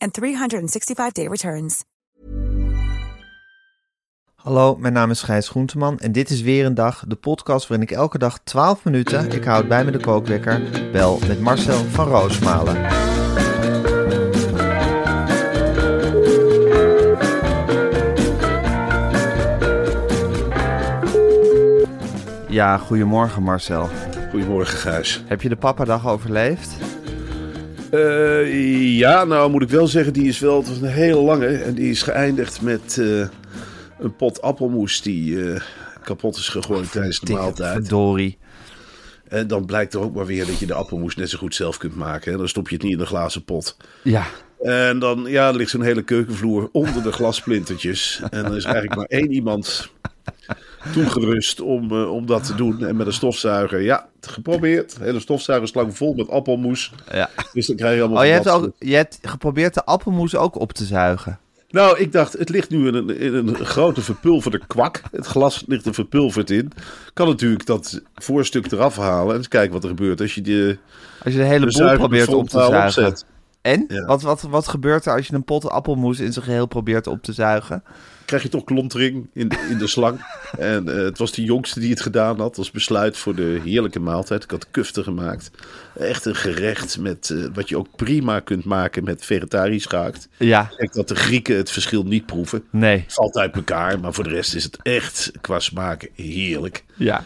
and 365-day returns. Hallo, mijn naam is Gijs Groenteman en dit is weer een dag, de podcast waarin ik elke dag 12 minuten, ik houd bij me de kookwekker, bel met Marcel van Roosmalen. Ja, goedemorgen Marcel. Goedemorgen, Gijs. Heb je de papadag overleefd? Eh, ja, nou moet ik wel zeggen, die is wel het was een hele lange. En die is geëindigd met eh, een pot appelmoes die eh, kapot is gegooid tijdens de maaltijd. Verdorie. En dan blijkt er ook maar weer dat je de appelmoes net zo goed zelf kunt maken. Hè? Dan stop je het niet in een glazen pot. Ja, En dan ja, er ligt zo'n hele keukenvloer onder de glassplintertjes. En er is eigenlijk maar één iemand toegerust om, eh, om dat te doen. En met een stofzuiger, ja, geprobeerd. De hele stofzuigerslang vol met appelmoes. ja. Dus dan krijg je allemaal Oh, je hebt, ook, je hebt geprobeerd de appelmoes ook op te zuigen. Nou, ik dacht, het ligt nu in een, in een grote verpulverde kwak. Het glas ligt er verpulverd in. Kan natuurlijk dat voorstuk eraf halen en eens kijken wat er gebeurt als je de, Als je de hele de boel zuiger probeert op te zuigen. opzet. En? Ja. Wat, wat, wat gebeurt er als je een pot appelmoes in zijn geheel probeert op te zuigen? Krijg je toch klontering in, de- in de slang. En eh, het was de jongste die het gedaan had als besluit voor de heerlijke maaltijd. Ik had kufte gemaakt. Echt een gerecht met, eh, wat je ook prima kunt maken met vegetarisch gehakt. Ja, Kijk dat de Grieken het verschil niet proeven. nee. Valt uit elkaar, maar voor de rest is het echt qua smaak heerlijk. Ja.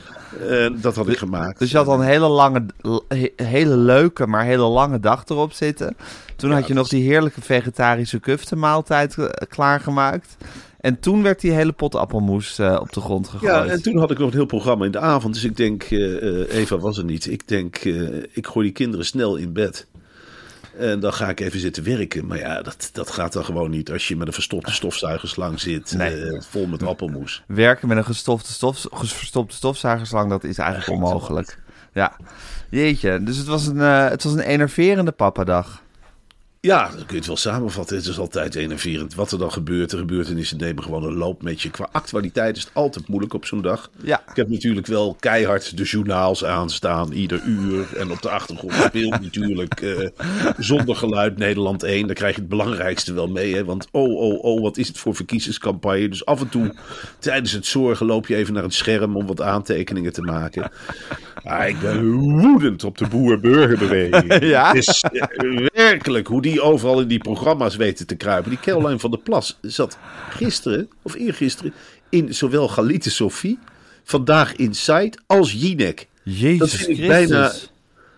Dat had ik gemaakt. Dus je had al een hele lange, he- hele leuke, maar hele lange dag erop zitten. Toen had je nog die heerlijke vegetarische kuftemaaltijd eh, klaargemaakt. En toen werd die hele pot appelmoes eh, op de grond gegooid. Ja, en toen had ik nog een heel programma in de avond. Dus ik denk, eh, Eva was er niet. Ik denk, ik gooi die kinderen snel in bed. En dan ga ik even zitten werken. Maar ja, dat, dat gaat dan gewoon niet als je met een verstopte stofzuigerslang zit. Nee. vol met appelmoes. Werken met een gestofte stof, verstopte stofzuigerslang, dat is eigenlijk onmogelijk. Ja, jeetje. Dus het was een, eh, het was een enerverende papadag. Ja, dan kun je het wel samenvatten. Het is altijd enerverend. Wat er dan gebeurt, de gebeurtenissen nemen gewoon een loop met je. Qua actualiteit is het altijd moeilijk op zo'n dag. Ja. Ik heb natuurlijk wel keihard de journaals aanstaan, ieder uur. En op de achtergrond speelt natuurlijk eh, zonder geluid Nederland 1. Dan krijg je het belangrijkste wel mee. Hè? Want oh, oh, oh, wat is het voor verkiezingscampagne. Dus af en toe tijdens het zorgen loop je even naar het scherm om wat aantekeningen te maken. Ah, ik ben woedend op de boer-burgerbeweging. Ja? Het is eh, werkelijk hoe die overal in die programma's weten te kruipen. Die Caroline van der Plas zat gisteren, of eergisteren, in zowel Galite Sophie, vandaag in Site, als Jinek. Jezus Dat vind ik Christus. bijna-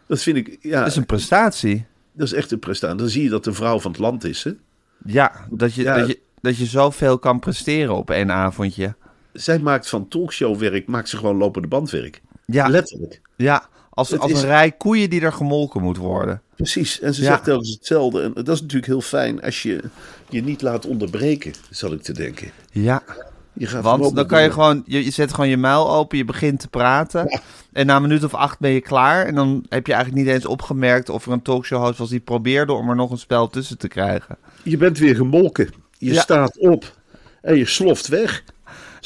Dat vind ik, ja, Dat is een prestatie. dat is echt een prestatie. Dan zie je dat de vrouw van het land is. Hè? Ja, dat je, Ja. Dat, je, dat je zoveel kan presteren op één avondje. Zij maakt van talkshowwerk, maakt ze gewoon lopende bandwerk. Ja, Letterlijk. ja als, als is- een rij koeien die er gemolken moet worden. Precies. En ze Ja. zegt telkens hetzelfde. En dat is natuurlijk heel fijn als je je niet laat onderbreken, zal ik te denken. Ja, Je gaat want dan kan je gewoon, je, je zet gewoon je muil open, je begint te praten. En na een minuut of acht ben je klaar. En dan heb je eigenlijk niet eens opgemerkt of er een talkshow-host was die probeerde om er nog een spel tussen te krijgen. Je bent weer gemolken. Je Ja. staat op en je sloft weg.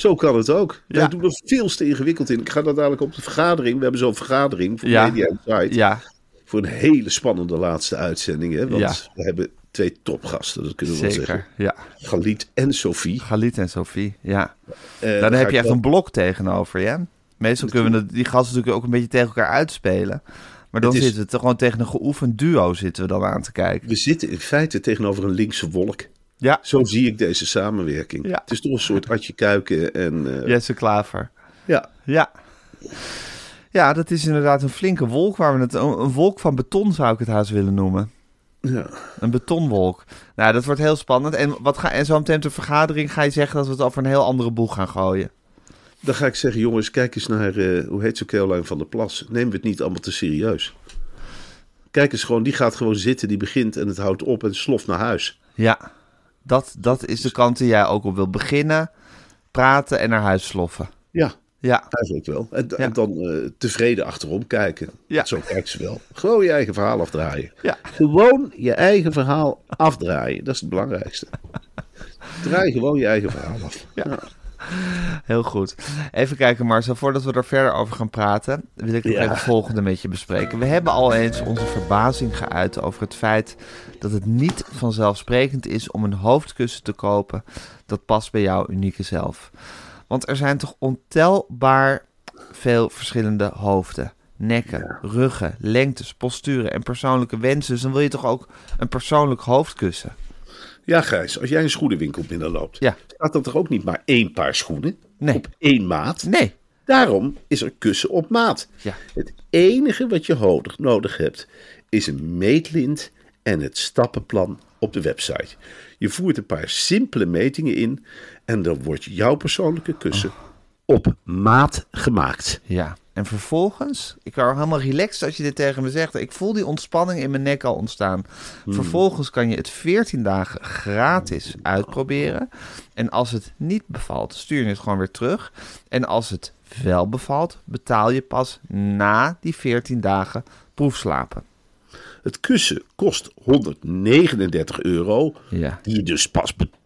Zo kan het ook. Ja. Wij doen er veel te ingewikkeld in. Ik ga dat dadelijk op de vergadering. We hebben zo'n vergadering voor Ja. Media Insight. Ja, Voor een hele spannende laatste uitzending. Hè? Want Ja. we hebben twee topgasten, dat kunnen we wel zeggen. Ja, Galit en Sophie. Galit en Sophie, ja. Eh, dan heb je echt wel- een blok tegenover je. Meestal kunnen we die gasten natuurlijk ook een beetje tegen elkaar uitspelen. Maar dan is- zitten we toch gewoon tegen een geoefend duo zitten we dan aan te kijken. We zitten in feite tegenover een linkse wolk. Ja, Zo zie ik deze samenwerking. Ja. Het is toch een soort Adje Kuiken en... eh, Jesse Klaver. ja. Ja. Ja, dat is inderdaad een flinke wolk waar we het... Een, wolk van beton zou ik het haast willen noemen. ja. Een betonwolk. Nou, dat wordt heel spannend. En, wat ga, en zo meteen de vergadering ga je zeggen dat we het over een heel andere boeg gaan gooien. Dan ga ik zeggen, jongens, kijk eens naar, eh, hoe heet ze, Caroline van der Plas. We het niet allemaal te serieus. Kijk eens gewoon, die gaat gewoon zitten, die begint en het houdt op en sloft naar huis. Ja, dat, dat is de kant die jij ook op wilt beginnen. Praten en naar huis sloffen. Ja, Ja, eigenlijk wel. En, Ja. en dan eh, tevreden achterom kijken. Ja. Zo kijkt ze wel. Gewoon je eigen verhaal afdraaien. ja. Gewoon je eigen verhaal afdraaien. Dat is het belangrijkste. Draai gewoon je eigen verhaal af. Ja. Heel goed. Even kijken Marcel, voordat we er verder over gaan praten, wil ik nog Ja. even het volgende met je bespreken. We hebben al eens onze verbazing geuit over het feit dat het niet vanzelfsprekend is om een hoofdkussen te kopen dat past bij jouw unieke zelf. Want er zijn toch ontelbaar veel verschillende hoofden. Nekken, ruggen, lengtes, posturen en persoonlijke wensen. Dus dan wil je toch ook een persoonlijk hoofdkussen? Ja, Gijs, als jij een schoenenwinkel binnenloopt, Ja. staat er toch ook niet maar één paar schoenen Nee. op één maat? Nee. Daarom is er kussen op maat. Ja. Het enige wat je nodig hebt is een meetlint en het stappenplan op de website. Je voert een paar simpele metingen in en dan wordt jouw persoonlijke kussen op maat gemaakt. Ja, en vervolgens, ik word helemaal relaxed als je dit tegen me zegt. Ik voel die ontspanning in mijn nek al ontstaan. Vervolgens kan je het 14 dagen gratis uitproberen. En als het niet bevalt, stuur je het gewoon weer terug. En als het wel bevalt, betaal je pas na die 14 dagen proefslapen. Het kussen kost 139 euro, Ja. die je dus pas betaalt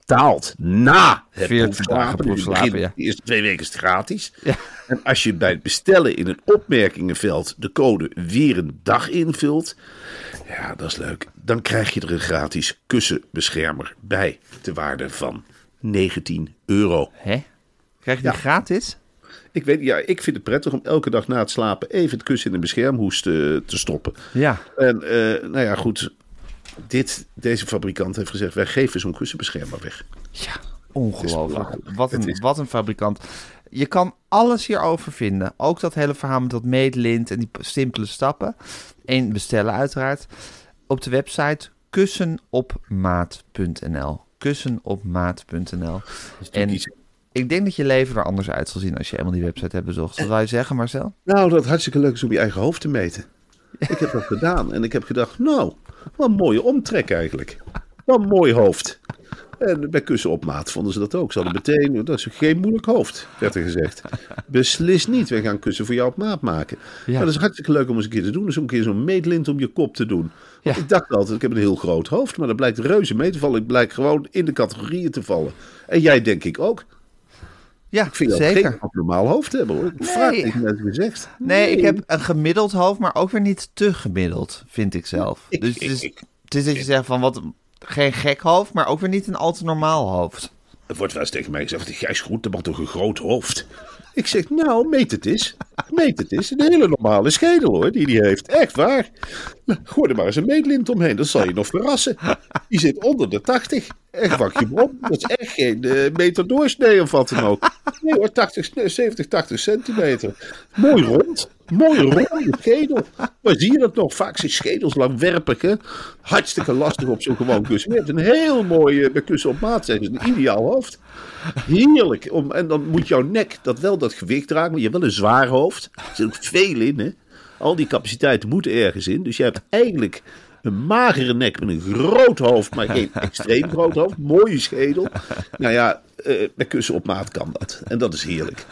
na het 14 proefslapen. dagen proefslapen, ja. De eerste twee weken is het gratis. Ja. En als je bij het bestellen in een opmerkingenveld de code weer een dag invult, ja, dat is leuk. Dan krijg je er een gratis kussenbeschermer bij, te waarde van 19 euro. Hè? Krijg je die Ja. gratis? Ik, weet, ja, ik vind het prettig om elke dag na het slapen even het kussen in een beschermhoes te, te stoppen. Ja. En eh, nou ja, goed. Dit, deze fabrikant heeft gezegd: wij geven zo'n kussenbeschermer weg. Ja, ongelooflijk. Wat een, is- wat een fabrikant. Je kan alles hierover vinden. Ook dat hele verhaal met dat meetlint en die simpele stappen. En bestellen uiteraard. Op de website kussenopmaat.nl Kussenopmaat.nl En iets- ik denk dat je leven er anders uit zal zien als je eenmaal die website hebt bezocht. Wat zou je zeggen, Marcel? Nou, dat hartstikke leuk is om je eigen hoofd te meten. Ik heb dat gedaan en ik heb gedacht: nou, wat een mooie omtrek eigenlijk. Wat een mooi hoofd. En bij kussen op maat vonden ze dat ook. Ze hadden meteen, dat is geen moeilijk hoofd, werd er gezegd. Beslist niet, wij gaan kussen voor jou op maat maken. Ja. Maar dat is hartstikke leuk om eens een keer te doen. Dus om een keer zo'n meetlint om je kop te doen. Ja. Ik dacht altijd, ik heb een heel groot hoofd, maar dat blijkt reuze mee te vallen. Ik blijk gewoon in de categorieën te vallen. En jij denk ik ook. Ja, Ik vind zeker. geen abnormaal hoofd hebben hoor. Ik Nee. vraag het net gezegd. Nee, ik heb een gemiddeld hoofd, maar ook weer niet te gemiddeld, vind ik zelf. Ik- Dus het is, ik- het is dat je zegt van wat, geen gek hoofd, maar ook weer niet een al te normaal hoofd. Er wordt wel eens tegen mij gezegd: Gijs dat mag toch een groot hoofd? Ik zeg: Nou, meet het eens. Meet het eens. Een hele normale schedel hoor, die die heeft. Echt waar. Nou, Gooi er maar eens een meetlint omheen, dat zal je nog verrassen. Die zit onder de 80. Echt vak je bron. Dat is echt geen eh, meter doorsnee of wat dan ook. Nee hoor, 80, 70, 80 centimeter. Mooi rond. Mooi ronde schedel. Maar zie je dat nog? Vaak zijn schedels langwerpig. Hè? Hartstikke lastig op zo'n gewoon kussen. Je hebt een heel mooi eh, bij kussen op maat zeggen. ze, Een ideaal hoofd. Heerlijk. Om, en dan moet jouw nek dat wel dat gewicht dragen. Maar je hebt wel een zwaar hoofd. Er zit ook veel in. Hè? Al die capaciteiten moeten ergens in. Dus je hebt eigenlijk een magere nek met een groot hoofd. Maar geen extreem groot hoofd. Mooie schedel. Nou ja, eh bij kussen op maat kan dat. En dat is heerlijk.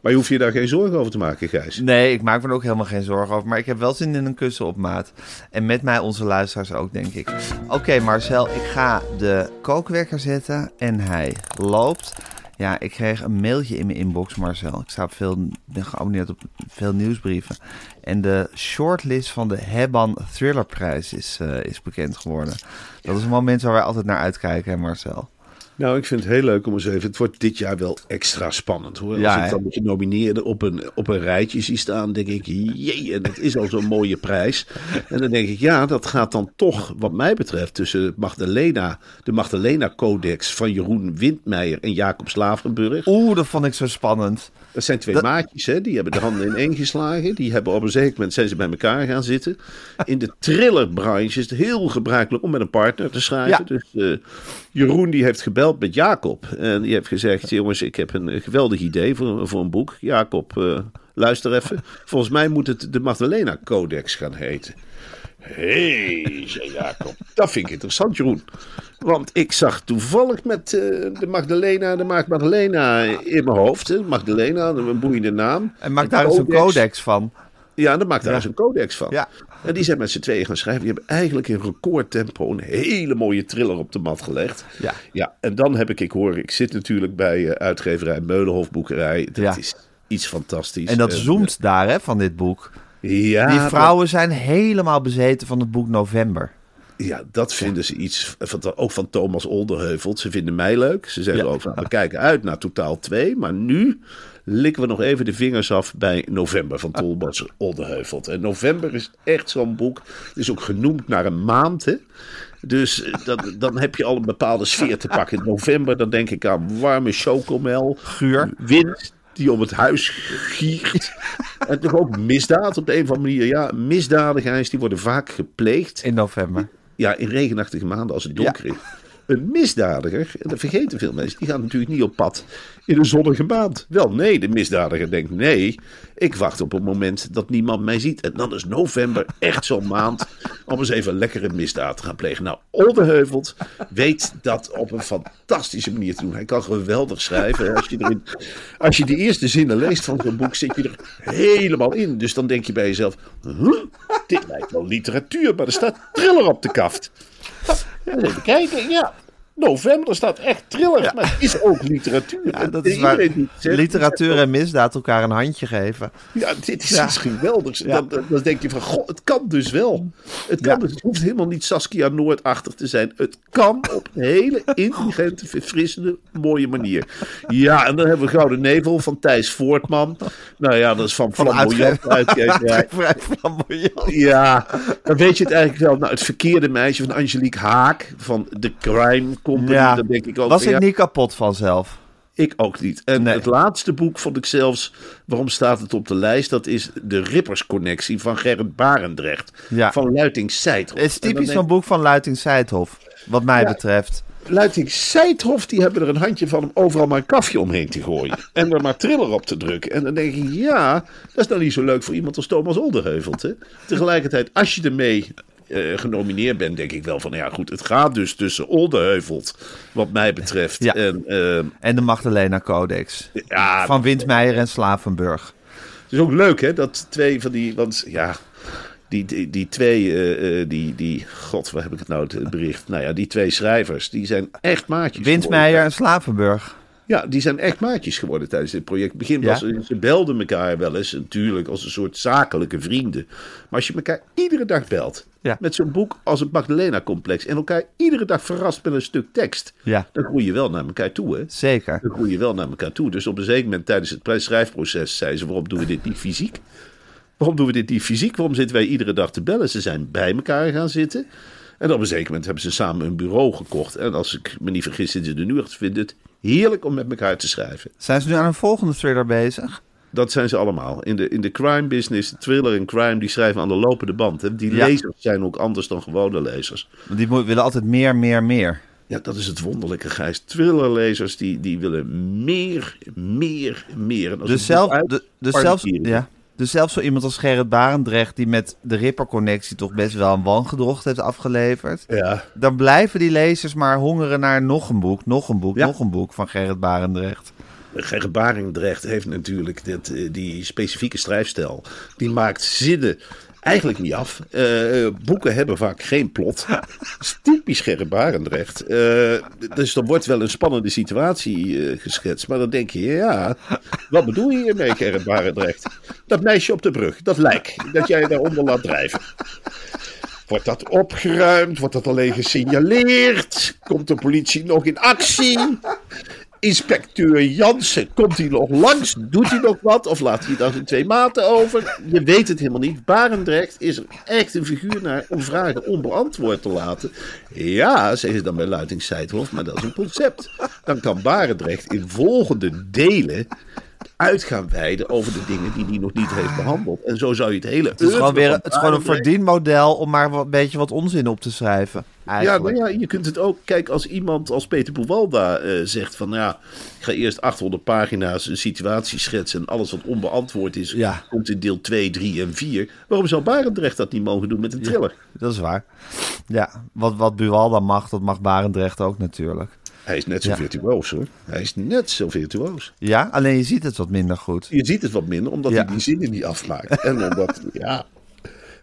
Maar je hoeft je daar geen zorgen over te maken, Gijs. Nee, ik maak me er ook helemaal geen zorgen over. Maar ik heb wel zin in een kussen op maat. En met mij onze luisteraars ook, denk ik. Oké, Marcel, ik ga de kookwekker zetten. En hij loopt. Ja, ik kreeg een mailtje in mijn inbox, Marcel. Ik sta veel, ben geabonneerd op veel nieuwsbrieven. En de shortlist van de Hebban Thrillerprijs is, eh, is bekend geworden. Dat is een moment waar wij altijd naar uitkijken, hè Marcel? Nou, ik vind het heel leuk om eens even. Het wordt dit jaar wel extra spannend hoor. Ja, Als ik dan met genomineerden op een, op een rijtje zie staan, denk ik, jee, en het is al zo'n mooie prijs. En dan denk ik, ja, dat gaat dan toch, wat mij betreft, tussen Magdalena, de Magdalena-codex van Jeroen Windmeijer en Jacob Slavenburg. Oeh, dat vond ik zo spannend. Dat zijn twee Dat- maatjes, hè? die hebben de handen ineen geslagen. Die hebben op een zeker moment zijn ze bij elkaar gaan zitten. In de thrillerbranche is het heel gebruikelijk om met een partner te schrijven. Ja. Dus eh, Jeroen die heeft gebeld met Jacob. En die heeft gezegd, jongens, ik heb een geweldig idee voor, voor een boek. Jacob, eh, luister even. Volgens mij moet het de Magdalena Codex gaan heten. Hé, hey, zei Jacob. Dat vind ik interessant, Jeroen. Want ik zag toevallig met eh, de Magdalena, de Maag Magdalena in mijn hoofd. Magdalena, een boeiende naam. En maak En daar eens een codex. van. Ja, daar maakt daar Ja. eens een codex van. Ja. En die zijn met z'n tweeën gaan schrijven. Die hebben eigenlijk in recordtempo een hele mooie thriller op de mat gelegd. Ja. Ja, en dan heb ik, ik hoor, ik zit natuurlijk bij eh, uitgeverij Meulenhof Boekerij. Dat Ja. is iets fantastisch. En dat En, zoomt daar, hè, van dit boek. Ja, Die vrouwen zijn helemaal bezeten van het boek November. Ja, dat vinden ze iets, van, ook van Thomas Olderheuvelt. Ze vinden mij leuk. Ze zeggen ook van, we kijken uit naar totaal 2. Maar nu likken we nog even de vingers af bij November van Thomas Olderheuvelt. En November is echt zo'n boek. Het is ook genoemd naar een maand, hè. Dus eh, dan, dan heb je al een bepaalde sfeer te pakken. In november, dan denk ik aan warme chocomel. Guur. Wind die om het huis giert. en toch ook misdaad op de een of andere manier. Ja, misdadigers die worden vaak gepleegd. In november. Ja, in regenachtige maanden als het donker is. Een misdadiger, en dat vergeten veel mensen, die gaat natuurlijk niet op pad in een zonnige maand. Wel, nee, de misdadiger denkt, nee, ik wacht op het moment dat niemand mij ziet. En dan is november echt zo'n maand om eens even lekker een misdaad te gaan plegen. Nou, Oldenheuvelt weet dat op een fantastische manier te doen. Hij kan geweldig schrijven. Als je, erin, als je die eerste zinnen leest van zo'n boek, zit je er helemaal in. Dus dan denk je bij jezelf, huh? Dit lijkt wel literatuur, maar er staat thriller op de kaft. Ja, even kijken, ja. November, er staat echt thriller, maar het is ook literatuur. Ja, dat is waar literatuur en misdaad elkaar een handje geven. Ja, dit is Ja. iets geweldigs. Dan, denk je van, god, het kan dus wel. Het, kan dus, het hoeft helemaal niet Saskia Noordachtig te zijn. Het kan op een hele intelligente, verfrissende, mooie manier. Ja, en dan hebben we Gouden Nevel van Thijs Voortman. Nou ja, dat is van Flamboyant uitgeverij. Ja, dan weet je het eigenlijk wel. Nou, het verkeerde meisje van Angelique Haak van The Crime Company. Ja. Dan denk ik ook, Was ik ja, niet kapot vanzelf? ik ook niet. En Nee. het laatste boek vond ik zelfs, waarom staat het op de lijst? Dat is De Rippers-connectie van Gerrit Barendrecht. Ja. Van Luiting Seidhof. Het is dan typisch denk zo'n boek van Luiting Seidhof. Wat mij Ja. betreft. Luiting Seidhof, die hebben er een handje van om overal maar een kafje omheen te gooien. en er maar triller op te drukken. En dan denk ik, ja, dat is nou niet zo leuk voor iemand als Thomas Olderheuvelt. Hè? Tegelijkertijd, als je ermee eh, genomineerd bent, denk ik wel van, ja goed, het gaat dus tussen Olderheuvelt, wat mij betreft. Ja. En eh, En de Magdalena Codex. ja, Van Windmeijer en Slavenburg. Het is ook leuk, hè, dat twee van die. Want ja, die, die, die twee. eh, eh, die, die. God, waar heb ik het nou, het bericht? Nou ja, die twee schrijvers. Die zijn echt maatjes. Windmeijer en Slavenburg. Ja, die zijn echt maatjes geworden tijdens dit project. Het begin Ja. was. Ze belden elkaar wel eens, natuurlijk, als een soort zakelijke vrienden. Maar als je elkaar iedere dag belt. Ja. Met zo'n boek als het Magdalena-complex. En elkaar iedere dag verrast met een stuk tekst. Ja. Dan groei je wel naar elkaar toe, hè? Zeker. Dan groei je wel naar elkaar toe. Dus op een zeker moment tijdens het schrijfproces zei ze: waarom doen we dit niet fysiek? Waarom doen we dit niet fysiek? Waarom zitten wij iedere dag te bellen? Ze zijn bij elkaar gaan zitten. En op een zeker moment hebben ze samen een bureau gekocht. En als ik me niet vergis, zitten ze er nu echt. Ze vinden het heerlijk om met elkaar te schrijven. Zijn ze nu aan een volgende thriller bezig? Dat zijn ze allemaal. In de, in de crime business, thriller en crime, die schrijven aan de lopende band. Hè. Die Ja. lezers zijn ook anders dan gewone lezers. Want die willen altijd meer, meer, meer. Ja, dat is het wonderlijke, Gijs. Thrillerlezers die, die willen meer, meer, meer. En als Dus, zelf, uit- de, dus, zelfs, ja, dus zelfs zo iemand als Gerrit Barendrecht... die met de Ripper-connectie toch best wel een wangedrocht heeft afgeleverd... Ja, dan blijven die lezers maar hongeren naar nog een boek, nog een boek, Ja. nog een boek van Gerrit Barendrecht. Gerrit Barendrecht heeft natuurlijk dit, eh, die specifieke schrijfstijl. Die maakt zinnen eigenlijk niet af. Eh, boeken hebben vaak geen plot. Typisch Gerrit Barendrecht. Eh, dus er wordt wel een spannende situatie eh, geschetst. Maar dan denk je, ja, wat bedoel je hiermee, Gerrit Barendrecht? Dat meisje op de brug, dat lijk, dat jij daaronder laat drijven. Wordt dat opgeruimd? Wordt dat alleen gesignaleerd? Komt de politie nog in actie? Inspecteur Jansen, komt hij nog langs? Doet hij nog wat? Of laat hij dat in twee maten over? Je weet het helemaal niet. Barendrecht is er echt een figuur naar om vragen onbeantwoord te laten. Ja, zeggen ze dan bij Luiting Seidhof, maar dat is een concept. Dan kan Barendrecht in volgende delen uit gaan wijden over de dingen die hij nog niet heeft behandeld. En zo zou je het hele... Het is gewoon, weer, het is gewoon een verdienmodel om maar een beetje wat onzin op te schrijven. Ja, nou ja, je kunt het ook... Kijk, als iemand als Peter Pouwalda uh, zegt van... Nou ja, ik ga eerst 800 pagina's een situatie schetsen... en alles wat onbeantwoord is, ja. komt in deel 2, 3 en 4. Waarom zou Barendrecht dat niet mogen doen met een thriller? Ja, dat is waar. Ja, wat, wat Buwalda mag, dat mag Barendrecht ook natuurlijk. Hij is net zo ja. virtuoos hoor. Hij is net zo virtuoos. Ja, alleen je ziet het wat minder goed. Je ziet het wat minder, omdat ja. hij die zinnen niet afmaakt. En omdat, ja,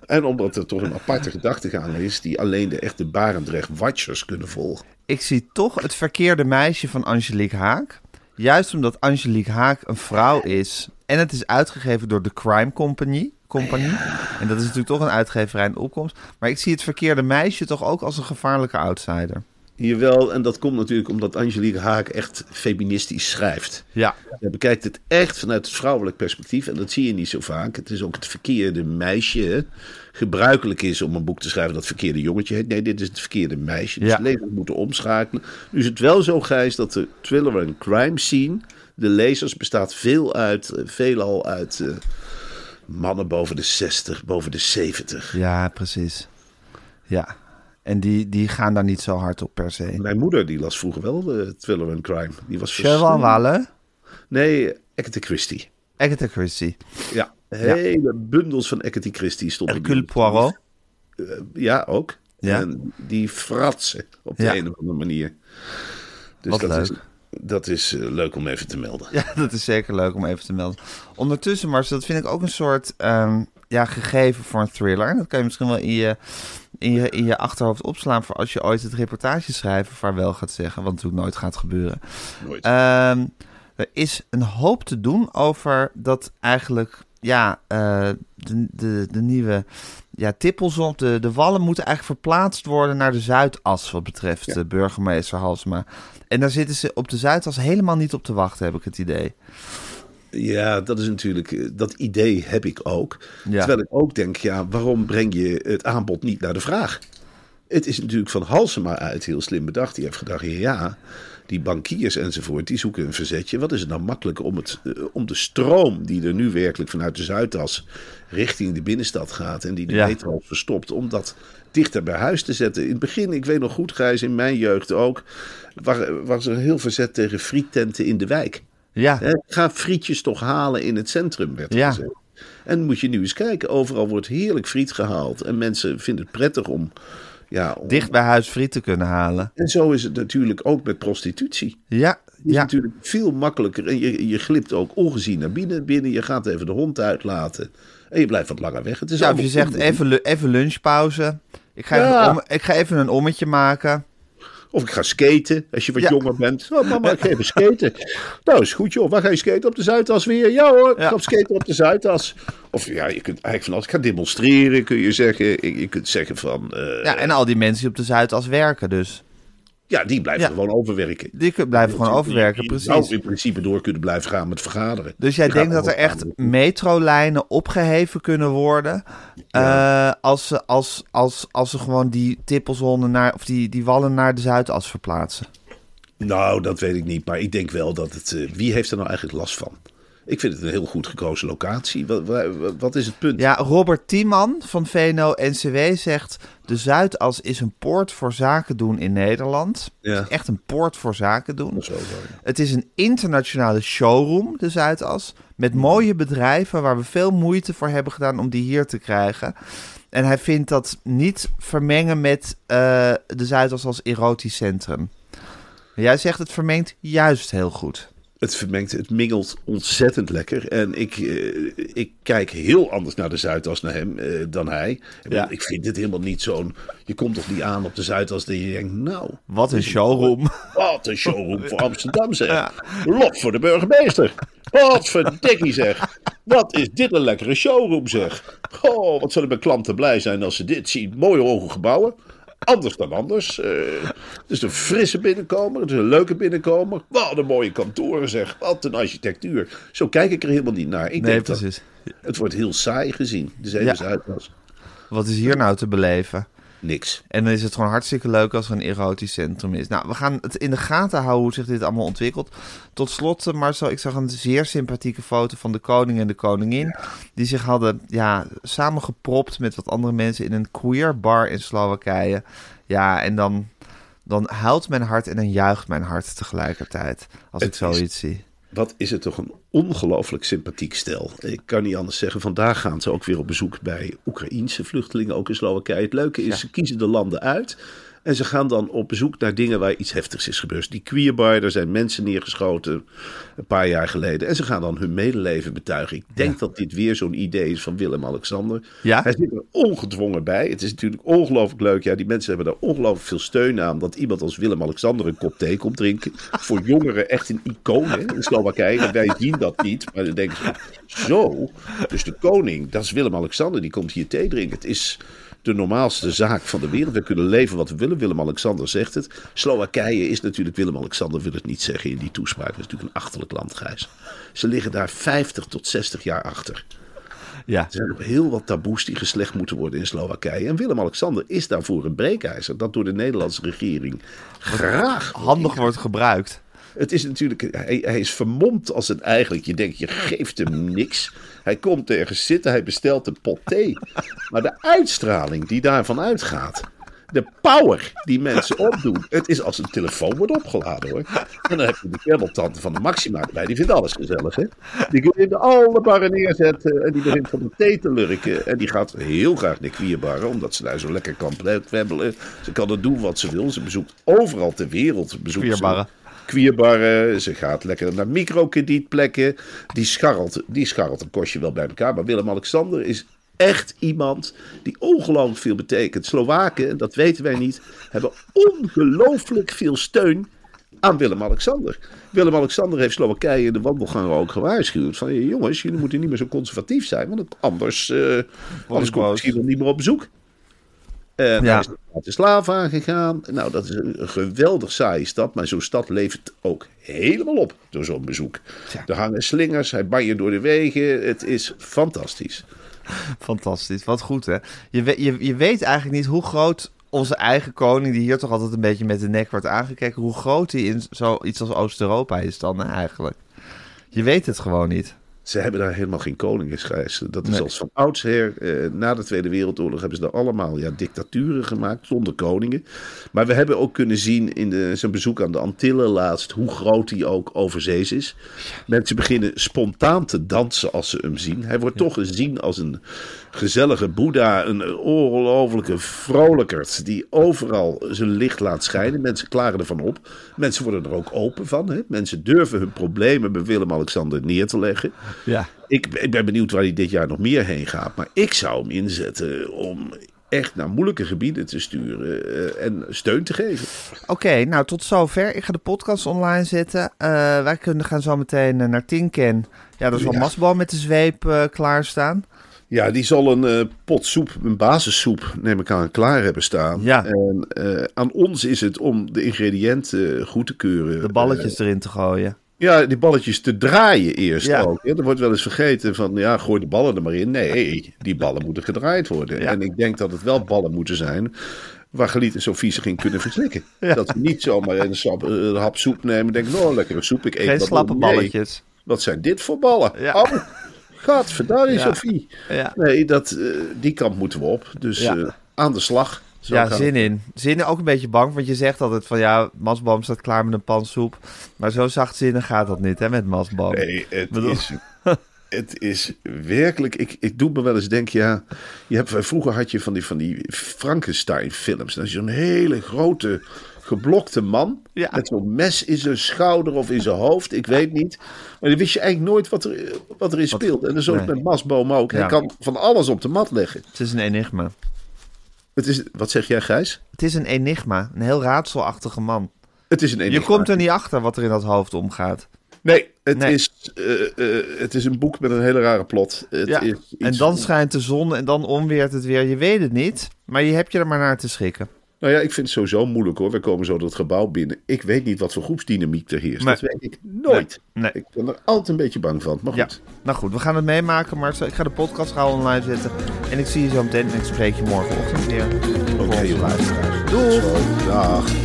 en omdat er toch een aparte gedachtegang is die alleen de echte Barendrecht-watchers kunnen volgen. Ik zie toch het verkeerde meisje van Angelique Haak. Juist omdat Angelique Haak een vrouw is en het is uitgegeven door de Crime Company. Company. En dat is natuurlijk toch een uitgeverij in opkomst. Maar ik zie het verkeerde meisje toch ook als een gevaarlijke outsider. Jawel, en dat komt natuurlijk omdat Angelique Haak echt feministisch schrijft. Ja. Hij bekijkt het echt vanuit het vrouwelijk perspectief en dat zie je niet zo vaak. Het is ook het verkeerde meisje. Gebruikelijk is om een boek te schrijven dat verkeerde jongetje heet. Nee, dit is het verkeerde meisje. Dus Ja. lezers moeten omschakelen. Nu is het wel zo, Gijs, dat de thriller en crime scene... de lezers bestaat veel uit, eh, veelal uit eh, mannen boven de 60, boven de 70. Ja, precies. Ja. En die, die gaan daar niet zo hard op per se. Mijn moeder die las vroeger wel de thriller en crime. Die was Cheval versneld. Walle, Nee, Agatha Christie. Agatha Christie, Ja, hele bundels van Agatha Christie stonden. Hercule Poirot. Eh, ja, ook. Ja. En die fratsen op de Ja. een of andere manier. Dus Wat dat leuk. Is, dat is eh, leuk om even te melden. Ja, dat is zeker leuk om even te melden. Ondertussen, Marcel, dat vind ik ook een soort ehm, ja, gegeven voor een thriller. Dat kan je misschien wel in je, in, je, in je achterhoofd opslaan voor als je ooit het reportage schrijven vaarwel gaat zeggen, wat natuurlijk nooit gaat gebeuren. Nooit. Ehm, er is een hoop te doen over dat eigenlijk, ja, eh, de, de, de nieuwe ja, tippelzon, de, de wallen moeten eigenlijk verplaatst worden naar de Zuidas, wat betreft Ja. de burgemeester Halsma. En daar zitten ze op de Zuidas helemaal niet op te wachten, heb ik het idee. Ja, dat is natuurlijk, eh, dat idee heb ik ook. Ja. Terwijl ik ook denk, ja, waarom breng je het aanbod niet naar de vraag? Het is natuurlijk van Halsema uit heel slim bedacht. Die heeft gedacht, ja, die bankiers enzovoort, die zoeken een verzetje. Wat is het nou makkelijker om, het, eh, om de stroom die er nu werkelijk vanuit de Zuidas richting de binnenstad gaat en die de Ja. metro verstopt, om dat dichter bij huis te zetten. In het begin, ik weet nog goed, Gijs, in mijn jeugd ook, wa- was er heel verzet tegen friettenten in de wijk. Ja, ga frietjes toch halen in het centrum, werd Ja. gezegd. En moet je nu eens kijken, overal wordt heerlijk friet gehaald. En mensen vinden het prettig om... Ja, om- dicht bij huis friet te kunnen halen. En zo is het natuurlijk ook met prostitutie. Ja, Het is ja. natuurlijk veel makkelijker. En je, je glipt ook ongezien naar binnen, binnen. Je gaat even de hond uitlaten. En je blijft wat langer weg. Het is ja of je zegt even, even lunchpauze. Ik ga, Ja. even, om, ik ga even een ommetje maken. Of ik ga skaten, als je wat Ja. jonger bent. Oh, mama, ik ga even skaten. nou, is goed joh. Waar ga je skaten? Op de Zuidas weer? Ja hoor, ik ga op skaten op de Zuidas. Of ja, je kunt eigenlijk van alles. Ik ga demonstreren, kun je zeggen. Je, je kunt zeggen van... eh, Ja, en al die mensen die op de Zuidas werken dus. Ja, die blijven Ja. gewoon overwerken. Die blijven gewoon overwerken, Je precies. in principe door kunnen blijven gaan met vergaderen. Dus jij denkt dat er echt metrolijnen opgeheven kunnen worden... eh, als, ze, als, als, als ze gewoon die tippelzone naar... of die, die wallen naar de Zuidas verplaatsen. Nou, dat weet ik niet. Maar ik denk wel dat het... eh, wie heeft er nou eigenlijk last van? Ik vind het een heel goed gekozen locatie. Wat, wat, wat is het punt? Ja, Robert Tiemann van VNO-NCW zegt... de Zuidas is een poort voor zaken doen in Nederland. Ja. Het is echt een poort voor zaken doen. Zo, ja. Het is een internationale showroom, de Zuidas. Met mooie bedrijven waar we veel moeite voor hebben gedaan om die hier te krijgen. En hij vindt dat niet vermengen met eh, de Zuidas als erotisch centrum. Jij zegt het vermengt juist heel goed. Het vermengt, het mingelt ontzettend lekker. En ik, eh, ik kijk heel anders naar de Zuidas naar hem, eh, dan hij. Ik, bedoel, Ja. ik vind het helemaal niet zo'n... Je komt toch niet aan op de Zuidas dat je denkt... Nou, Wat een showroom. wat een showroom voor Amsterdam zeg. Ja. Lof voor de burgemeester. Wat verdikkie zeg. Wat is dit een lekkere showroom zeg. Oh, wat zullen mijn klanten blij zijn als ze dit zien. Mooie hoge gebouwen. Anders dan anders. Eh, het is een frisse binnenkomer. Het is een leuke binnenkomer. Wat een mooie kantoren zeg. Wat een architectuur. Zo kijk ik er helemaal niet naar. Ik Nee, denk dat precies. het wordt heel saai gezien. De hele Ja. Wat is hier nou te beleven? Niks. En dan is het gewoon hartstikke leuk als er een erotisch centrum is. Nou, we gaan het in de gaten houden hoe zich dit allemaal ontwikkelt. Tot slot, eh, Marcel, ik zag een zeer sympathieke foto van de koning en de koningin. Die zich hadden ja, samengepropt met wat andere mensen in een queer bar in Slowakije. Ja, en dan, dan huilt mijn hart en dan juicht mijn hart tegelijkertijd. Als Het ik zoiets is- zie. Wat is het toch een ongelooflijk sympathiek stel. Ik kan niet anders zeggen. Vandaag gaan ze ook weer op bezoek bij Oekraïense vluchtelingen, ook in Slowakije. Het leuke is, Ja. ze kiezen de landen uit. En ze gaan dan op bezoek naar dingen waar iets heftigs is gebeurd. Die queerbar, daar zijn mensen neergeschoten een paar jaar geleden. En ze gaan dan hun medeleven betuigen. Ik denk dat dit weer zo'n idee is van Willem-Alexander. Ja? Hij zit er ongedwongen bij. Het is natuurlijk ongelooflijk leuk. Ja, die mensen hebben daar ongelooflijk veel steun aan. Dat iemand als Willem-Alexander een kop thee komt drinken. Voor jongeren echt een icoon hè, in Slowakije. En wij zien dat niet. Maar dan denken ze, zo. Dus de koning, dat is Willem-Alexander. Die komt hier thee drinken. Het is de normaalste zaak van de wereld. We kunnen leven wat we willen. Willem-Alexander zegt het. Slowakije is natuurlijk, Willem-Alexander wil het niet zeggen in die toespraak. Het is natuurlijk een achterlijk land, Gijs. Ze liggen daar 50 tot 60 jaar achter. Ja. Er zijn nog heel wat taboes die geslecht moeten worden in Slowakije. En Willem-Alexander is daarvoor een breekijzer. Dat door de Nederlandse regering graag. Handig wordt gebruikt. Het is natuurlijk, hij, hij is vermomd als het eigenlijk. Je denkt, je geeft hem niks. Hij komt ergens zitten, hij bestelt een pot thee. Maar de uitstraling die daarvan uitgaat. De power die mensen opdoen. Het is als een telefoon wordt opgeladen hoor. En dan heb je de kebbeltante van de Maxima erbij. Die vindt alles gezellig hè. Die in alle barren neerzetten. En die begint van de thee te lurken. En die gaat heel graag naar queerbarren. Omdat ze daar zo lekker kan kwebbelen. Ze kan er doen wat ze wil. Ze bezoekt overal ter wereld. Bezoekt Queerbarren. Ze gaat lekker naar microkredietplekken. Die scharrelt, die scharrelt een kostje wel bij elkaar. Maar Willem-Alexander is echt iemand die ongelooflijk veel betekent. Slowaken, dat weten wij niet, hebben ongelooflijk veel steun aan Willem-Alexander. Willem-Alexander heeft Slowakije in de wandelgangen ook gewaarschuwd. Van jongens, jullie moeten niet meer zo conservatief zijn. Want anders, eh anders komt boos. misschien wel niet meer op bezoek. En Ja. hij is naar Bratislava gegaan. Nou, dat is een geweldig saaie stad. Maar zo'n stad levert ook helemaal op door zo'n bezoek. Er hangen slingers, hij banjen door de wegen. Het is fantastisch. Fantastisch, wat goed hè. Je, je, je weet eigenlijk niet hoe groot onze eigen koning, die hier toch altijd een beetje met de nek wordt aangekeken, hoe groot hij in zoiets als Oost-Europa is dan eigenlijk. Je weet het gewoon niet. Ze hebben daar helemaal geen koningsreis. Dat is Nee. als van oudsher. Eh, na de Tweede Wereldoorlog hebben ze daar allemaal ja, dictaturen gemaakt zonder koningen. Maar we hebben ook kunnen zien in de, zijn bezoek aan de Antillen laatst hoe groot hij ook overzees is. Mensen beginnen spontaan te dansen als ze hem zien. Hij wordt toch gezien als een gezellige boeddha, een ongelofelijke vrolijkert die overal zijn licht laat schijnen. Mensen klaren ervan op. Mensen worden er ook open van. Hè? Mensen durven hun problemen bij Willem-Alexander neer te leggen. Ja. Ik, ik ben benieuwd waar hij dit jaar nog meer heen gaat. Maar ik zou hem inzetten om echt naar moeilijke gebieden te sturen eh, en steun te geven. Oké, nou tot zover. Ik ga de podcast online zetten. Eh, wij kunnen gaan zo meteen eh, naar Tinken. Ja, dat is wel Ja. Masbal met de zweep eh, klaarstaan. Ja, die zal een eh, pot soep, een basissoep, neem ik aan, klaar hebben staan. Ja. En eh, aan ons is het om de ingrediënten goed te keuren. De balletjes erin te gooien. Ja, die balletjes te draaien eerst Ja. ook. hè. Er wordt wel eens vergeten van, ja, gooi de ballen er maar in. Nee, die ballen moeten gedraaid worden. Ja. En ik denk dat het wel ballen moeten zijn waar Geliet en Sofie zich in kunnen verslikken. Dat ze niet zomaar een, sap, een hap soep nemen en denken, nou, lekkere soep, ik eet Geen dat slappe balletjes. wat zijn dit voor ballen? Ja. Oh, gadverdarrie, Ja. Ja. Nee, dat, eh, die kant moeten we op. Dus Ja. eh, aan de slag. Zo Ja, zin in. Zin in, ook een beetje bang, want je zegt altijd van ja, Masboom staat klaar met een pan soep. Maar zo zachtzinnig gaat dat niet, hè, met Masboom. Nee, het Bedoel- is, het is werkelijk. Ik, ik doe me wel eens denken, ja. Je hebt, vroeger had je van die, van die Frankenstein-films. Dat is zo'n hele grote geblokte man. Ja. Met zo'n mes in zijn schouder of in zijn hoofd. Ik weet niet. Maar dan wist je eigenlijk nooit wat, er, wat erin speelt. En zo nee. met Masboom ook. Hij kan van alles op de mat leggen. Het is een enigma. Het is, wat zeg jij, Gijs? Het is een enigma, een heel raadselachtige man. Het is een Je enigma. komt er niet achter wat er in dat hoofd omgaat. Nee, het, Nee. Is, eh, eh, het is een boek met een hele rare plot. Het Ja, is iets- En dan schijnt de zon en dan onweert het weer. Je weet het niet, maar je hebt je er maar naar te schikken. Nou ja, ik vind het sowieso moeilijk hoor. We komen zo dat gebouw binnen. Ik weet niet wat voor groepsdynamiek er heerst. Dat weet ik nooit. Nee, nee. Ik ben er altijd een beetje bang van. Maar Ja, goed. nou goed, we gaan het meemaken. Maar ik ga de podcast gauw online zetten. En ik zie je zo meteen en ik spreek je morgenochtend weer. Oké, jongens. luisteraars. Doeg! Dag.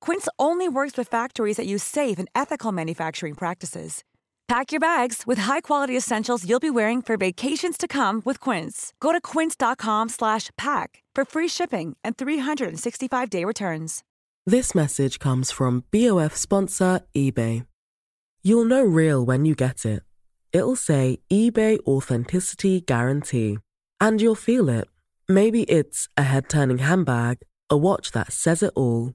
Quince only works with factories that use safe and ethical manufacturing practices. Pack your bags with high-quality essentials you'll be wearing for vacations to come with Quince. Go to quince.com slash pack for free shipping and 365-day returns. This message comes from BOF sponsor eBay. You'll know real when you get it. It'll say eBay Authenticity Guarantee. And you'll feel it. Maybe it's a head turning handbag, a watch that says it all,